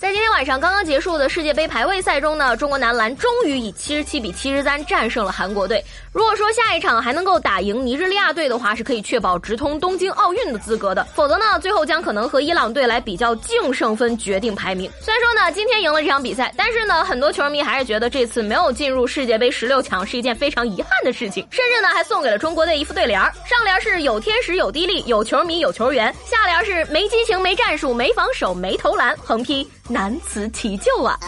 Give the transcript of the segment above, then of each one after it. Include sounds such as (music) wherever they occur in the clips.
在今天晚上刚刚结束的世界杯排位赛中呢，中国男篮终于以七十七比七十三战胜了韩国队。如果说下一场还能够打赢尼日利亚队的话，是可以确保直通东京奥运的资格的。否则呢，最后将可能和伊朗队来比较净胜分决定排名。虽然说呢，今天赢了这场比赛，但是呢，很多球迷还是觉得这次没有进入世界杯十六强是一件非常遗憾的事情。甚至呢，还送给了中国队一副对联儿，上联是有天时有地利有球迷有球员，下联是没激情没战术没防守没投篮，横批。难辞其咎啊！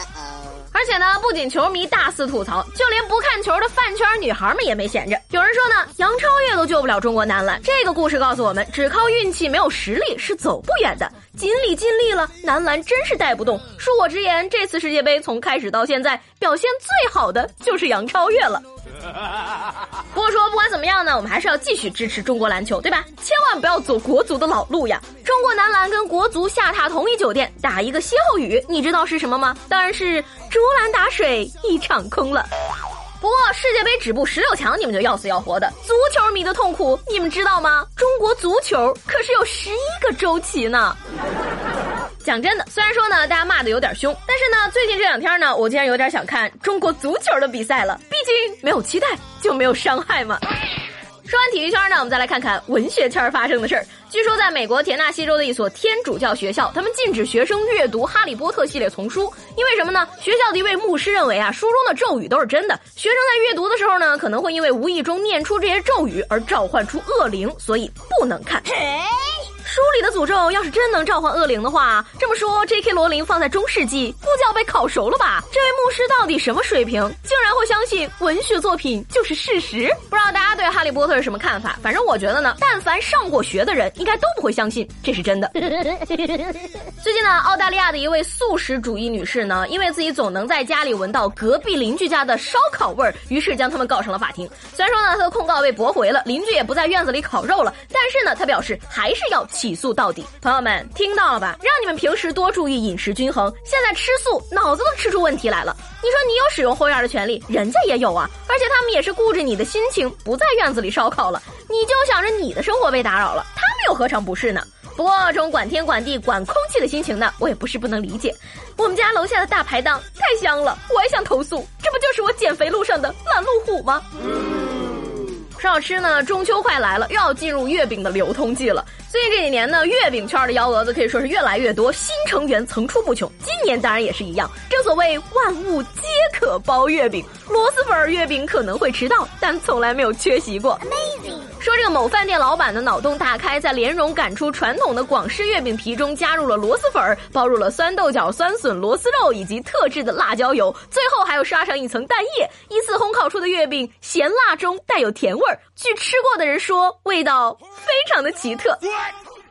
而且呢，不仅球迷大肆吐槽，就连不看球的饭圈女孩们也没闲着。有人说呢，杨超越都救不了中国男篮。这个故事告诉我们，只靠运气没有实力是走不远的。尽力尽力了，男篮真是带不动。恕我直言，这次世界杯从开始到现在，表现最好的就是杨超越了。(laughs) 不过说不管怎么样呢，我们还是要继续支持中国篮球，对吧？千万不要走国足的老路呀！中国男篮跟国足下榻同一酒店，打一个歇后语，你知道是什么吗？当然是竹篮打水一场空了。不过世界杯止步十六强，你们就要死要活的。足球迷的痛苦，你们知道吗？中国足球可是有十一个周期呢。讲真的，虽然说呢，大家骂的有点凶，但是呢，最近这两天呢，我竟然有点想看中国足球的比赛了。毕竟没有期待就没有伤害嘛。(laughs) 说完体育圈呢，我们再来看看文学圈发生的事儿。据说在美国田纳西州的一所天主教学校，他们禁止学生阅读《哈利波特》系列丛书，因为什么呢？学校的一位牧师认为啊，书中的咒语都是真的，学生在阅读的时候呢，可能会因为无意中念出这些咒语而召唤出恶灵，所以不能看。(laughs) 书里的诅咒要是真能召唤恶灵的话，这么说，J.K. 罗琳放在中世纪估计要被烤熟了吧？这位牧师到底什么水平，竟然会相信文学作品就是事实？不知道大家对哈利波特是什么看法？反正我觉得呢，但凡上过学的人，应该都不会相信这是真的。(laughs) 最近呢，澳大利亚的一位素食主义女士呢，因为自己总能在家里闻到隔壁邻居家的烧烤味儿，于是将他们告上了法庭。虽然说呢，她的控告被驳回了，邻居也不在院子里烤肉了，但是呢，她表示还是要。起诉到底，朋友们听到了吧？让你们平时多注意饮食均衡。现在吃素，脑子都吃出问题来了。你说你有使用后院的权利，人家也有啊。而且他们也是顾着你的心情，不在院子里烧烤了，你就想着你的生活被打扰了，他们又何尝不是呢？不过这种管天管地管空气的心情呢，我也不是不能理解。我们家楼下的大排档太香了，我也想投诉。这不就是我减肥路上的拦路虎吗？说好吃呢，中秋快来了，又要进入月饼的流通季了。最近这几年呢，月饼圈的幺蛾子可以说是越来越多，新成员层出不穷。今年当然也是一样。正所谓万物皆可包月饼，螺蛳粉月饼可能会迟到，但从来没有缺席过。Amazing 说这个某饭店老板的脑洞大开，在莲蓉擀出传统的广式月饼皮中加入了螺蛳粉，包入了酸豆角、酸笋、螺丝肉以及特制的辣椒油，最后还要刷上一层蛋液，依次烘烤出的月饼咸辣中带有甜味儿。据吃过的人说，味道非常的奇特。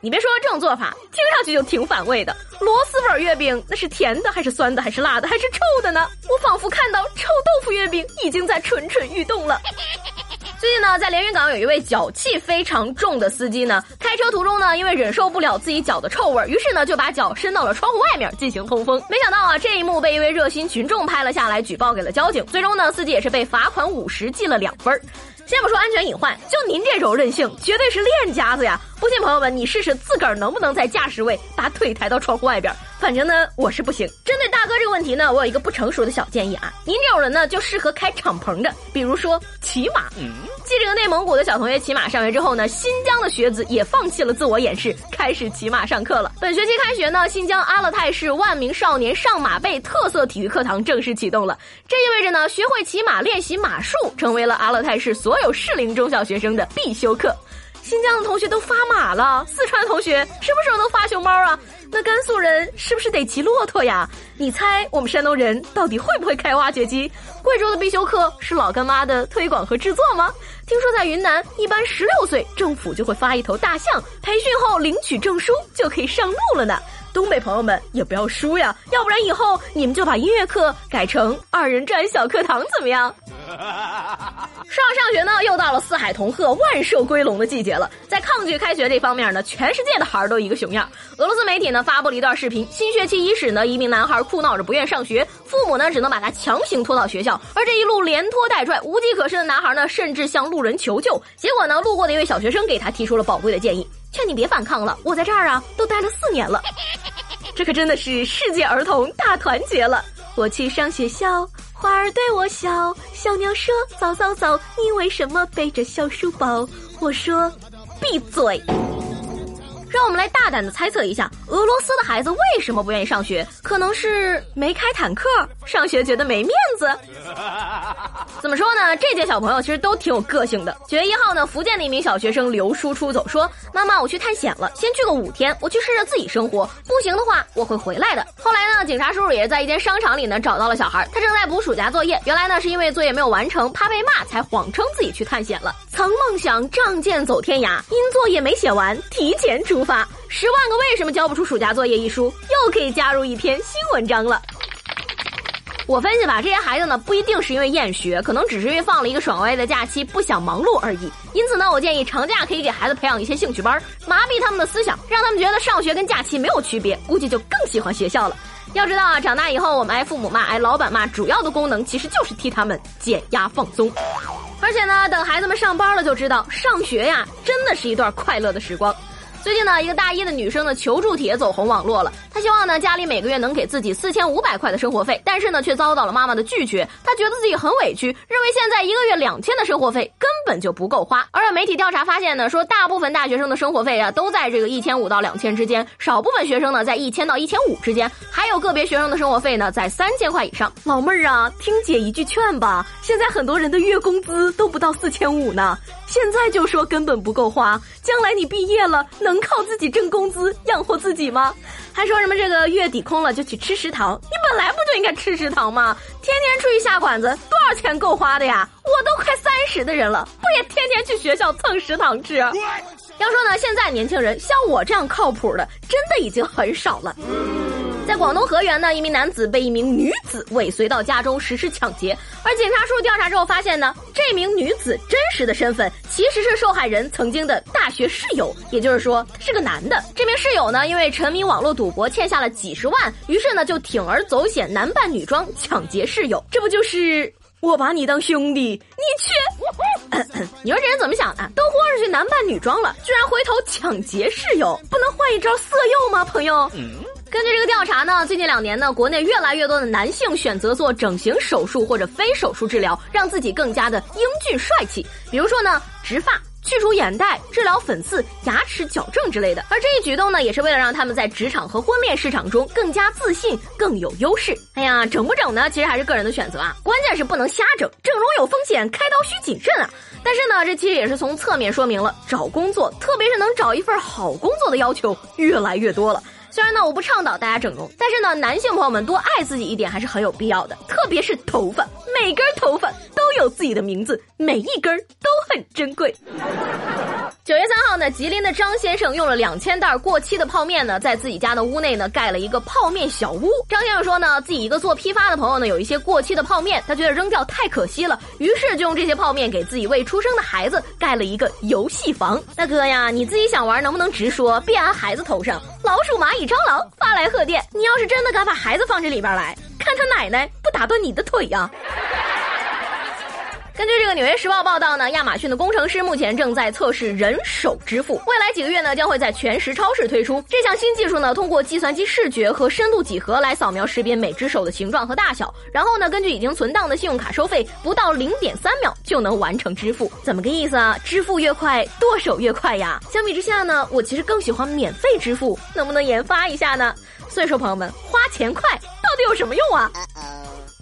你别说，这种做法听上去就挺反胃的。螺蛳粉月饼那是甜的还是酸的还是辣的还是臭的呢？我仿佛看到臭豆腐月饼已经在蠢蠢欲动了。最近呢，在连云港有一位脚气非常重的司机呢，开车途中呢，因为忍受不了自己脚的臭味，于是呢就把脚伸到了窗户外面进行通风。没想到啊，这一幕被一位热心群众拍了下来，举报给了交警。最终呢，司机也是被罚款五十，记了两分。先不说安全隐患，就您这种任性，绝对是练家子呀！不信朋友们，你试试自个儿能不能在驾驶位把腿抬到窗户外边。反正呢，我是不行。针对大哥这个问题呢，我有一个不成熟的小建议啊。您这种人呢，就适合开敞篷的，比如说骑马。继这个内蒙古的小同学骑马上学之后呢，新疆的学子也放弃了自我掩饰，开始骑马上课了。本学期开学呢，新疆阿勒泰市万名少年上马背特色体育课堂正式启动了。这意味着呢，学会骑马、练习马术，成为了阿勒泰市所有适龄中小学生的必修课。新疆的同学都发马了，四川同学什么时候能发熊猫啊？那甘肃人是不是得骑骆驼呀？你猜我们山东人到底会不会开挖掘机？贵州的必修课是老干妈的推广和制作吗？听说在云南，一般十六岁政府就会发一头大象，培训后领取证书就可以上路了呢。东北朋友们也不要输呀，要不然以后你们就把音乐课改成二人转小课堂怎么样？(laughs) 上上学呢，又到了四海同贺、万兽归笼的季节了。在抗拒开学这方面呢，全世界的孩儿都一个熊样。俄罗斯媒体呢发布了一段视频，新学期伊始呢，一名男孩哭闹着不愿上学，父母呢只能把他强行拖到学校。而这一路连拖带拽、无计可施的男孩呢，甚至向路人求救。结果呢，路过的一位小学生给他提出了宝贵的建议，劝你别反抗了，我在这儿啊，都待了四年了。这可真的是世界儿童大团结了。我去上学校。花儿对我笑，小鸟说：“早早早，你为什么背着小书包？”我说：“闭嘴。”让我们来大胆的猜测一下，俄罗斯的孩子为什么不愿意上学？可能是没开坦克，上学觉得没面子。(laughs) 怎么说呢？这届小朋友其实都挺有个性的。九月一号呢，福建的一名小学生刘叔出走说：“妈妈，我去探险了，先去个五天，我去试着自己生活，不行的话我会回来的。”后来呢，警察叔叔也是在一间商场里呢找到了小孩，他正在补暑假作业。原来呢是因为作业没有完成，怕被骂，才谎称自己去探险了。曾梦想仗剑走天涯，因作业没写完，提前出发。十万个为什么交不出暑假作业一书，又可以加入一篇新文章了。我分析吧，这些孩子呢不一定是因为厌学，可能只是因为放了一个爽歪歪的假期，不想忙碌而已。因此呢，我建议长假可以给孩子培养一些兴趣班，麻痹他们的思想，让他们觉得上学跟假期没有区别，估计就更喜欢学校了。要知道啊，长大以后我们挨父母骂、挨老板骂，主要的功能其实就是替他们减压放松。而且呢，等孩子们上班了，就知道上学呀，真的是一段快乐的时光。最近呢，一个大一的女生的求助帖走红网络了。她希望呢，家里每个月能给自己四千五百块的生活费，但是呢，却遭到了妈妈的拒绝。她觉得自己很委屈，认为现在一个月两千的生活费根本就不够花。而媒体调查发现呢，说大部分大学生的生活费啊，都在这个一千五到两千之间，少部分学生呢，在一千到一千五之间，还有个别学生的生活费呢，在三千块以上。老妹儿啊，听姐一句劝吧，现在很多人的月工资都不到四千五呢，现在就说根本不够花，将来你毕业了能。能靠自己挣工资养活自己吗？还说什么这个月底空了就去吃食堂？你本来不就应该吃食堂吗？天天出去下馆子，多少钱够花的呀？我都快三十的人了，不也天天去学校蹭食堂吃？要说呢，现在年轻人像我这样靠谱的，真的已经很少了。在广东河源呢，一名男子被一名女子尾随到家中实施抢劫，而警察叔叔调查之后发现呢，这名女子真实的身份其实是受害人曾经的大学室友，也就是说是个男的。这名室友呢，因为沉迷网络赌博欠下了几十万，于是呢就铤而走险，男扮女装抢劫室友。这不就是我把你当兄弟，你却…… (coughs) 你说这人怎么想的？都豁出去男扮女装了，居然回头抢劫室友，不能换一招色诱吗，朋友？根据这个调查呢，最近两年呢，国内越来越多的男性选择做整形手术或者非手术治疗，让自己更加的英俊帅气。比如说呢，植发、去除眼袋、治疗粉刺、牙齿矫正之类的。而这一举动呢，也是为了让他们在职场和婚恋市场中更加自信、更有优势。哎呀，整不整呢？其实还是个人的选择啊，关键是不能瞎整，整容有风险，开刀需谨慎啊。但是呢，这其实也是从侧面说明了找工作，特别是能找一份好工作的要求越来越多了。虽然呢，我不倡导大家整容，但是呢，男性朋友们多爱自己一点还是很有必要的，特别是头发，每根头发都有自己的名字，每一根都很珍贵。九月三号呢，吉林的张先生用了两千袋过期的泡面呢，在自己家的屋内呢盖了一个泡面小屋。张先生说呢，自己一个做批发的朋友呢，有一些过期的泡面，他觉得扔掉太可惜了，于是就用这些泡面给自己未出生的孩子盖了一个游戏房。大哥呀，你自己想玩能不能直说，别安孩子头上？老鼠、蚂蚁、蟑螂发来贺电，你要是真的敢把孩子放这里边来，看他奶奶不打断你的腿呀！根据这个《纽约时报》报道呢，亚马逊的工程师目前正在测试人手支付，未来几个月呢将会在全时超市推出这项新技术呢。通过计算机视觉和深度几何来扫描识别每只手的形状和大小，然后呢根据已经存档的信用卡收费，不到零点三秒就能完成支付。怎么个意思啊？支付越快，剁手越快呀！相比之下呢，我其实更喜欢免费支付，能不能研发一下呢？所以说，朋友们，花钱快到底有什么用啊？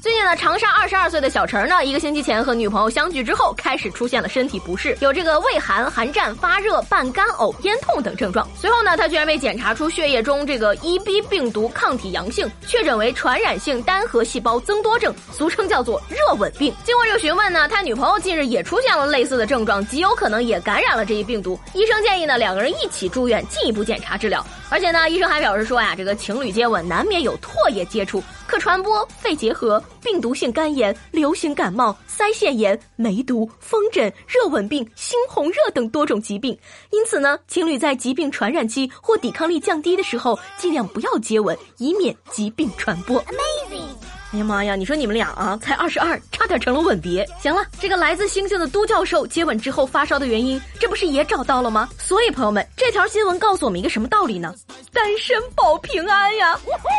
最近呢，长沙二十二岁的小陈呢，一个星期前和女朋友相聚之后，开始出现了身体不适，有这个畏寒、寒战、发热、伴干呕、咽痛等症状。随后呢，他居然被检查出血液中这个 EB 病毒抗体阳性，确诊为传染性单核细胞增多症，俗称叫做热吻病。经过这个询问呢，他女朋友近日也出现了类似的症状，极有可能也感染了这一病毒。医生建议呢，两个人一起住院进一步检查治疗。而且呢，医生还表示说呀，这个情侣接吻难免有唾液接触。可传播肺结核、病毒性肝炎、流行感冒、腮腺炎、梅毒、风疹、热吻病、猩红热等多种疾病。因此呢，情侣在疾病传染期或抵抗力降低的时候，尽量不要接吻，以免疾病传播。Amazing 哎呀妈呀！你说你们俩啊，才二十二，差点成了吻别。行了，这个来自星星的都教授接吻之后发烧的原因，这不是也找到了吗？所以朋友们，这条新闻告诉我们一个什么道理呢？单身保平安呀！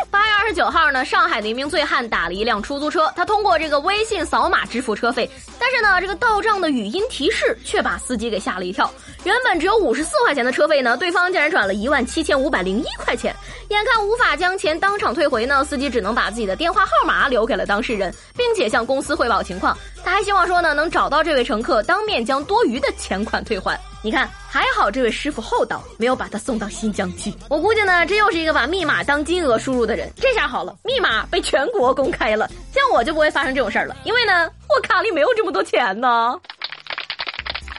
八月二十九号呢，上海的一名醉汉打了一辆出租车，他通过这个微信扫码支付车费，但是呢，这个到账的语音提示却把司机给吓了一跳。原本只有五十四块钱的车费呢，对方竟然转了一万七千五百零一块钱。眼看无法将钱当场退回呢，司机只能把自己的电话号码留给了当事人，并且向公司汇报情况。他还希望说呢，能找到这位乘客，当面将多余的钱款退还。你看，还好这位师傅厚道，没有把他送到新疆去。我估计呢，这又是一个把密码当金额输入的人。这下好了，密码被全国公开了，像我就不会发生这种事儿了，因为呢，我卡里没有这么多钱呢。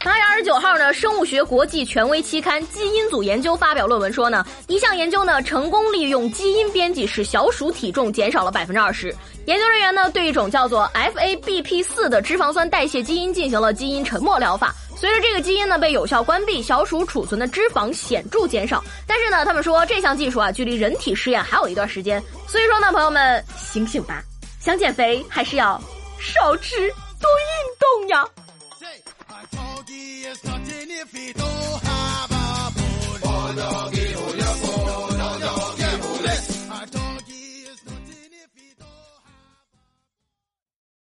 八月二十九号呢，生物学国际权威期刊《基因组研究》发表论文说呢，一项研究呢成功利用基因编辑使小鼠体重减少了百分之二十。研究人员呢对一种叫做 FABP 四的脂肪酸代谢基因进行了基因沉默疗法。随着这个基因呢被有效关闭，小鼠储存的脂肪显著减少，但是呢他们说这项技术啊距离人体试验还有一段时间，所以说呢朋友们醒醒吧，想减肥还是要少吃多运动呀。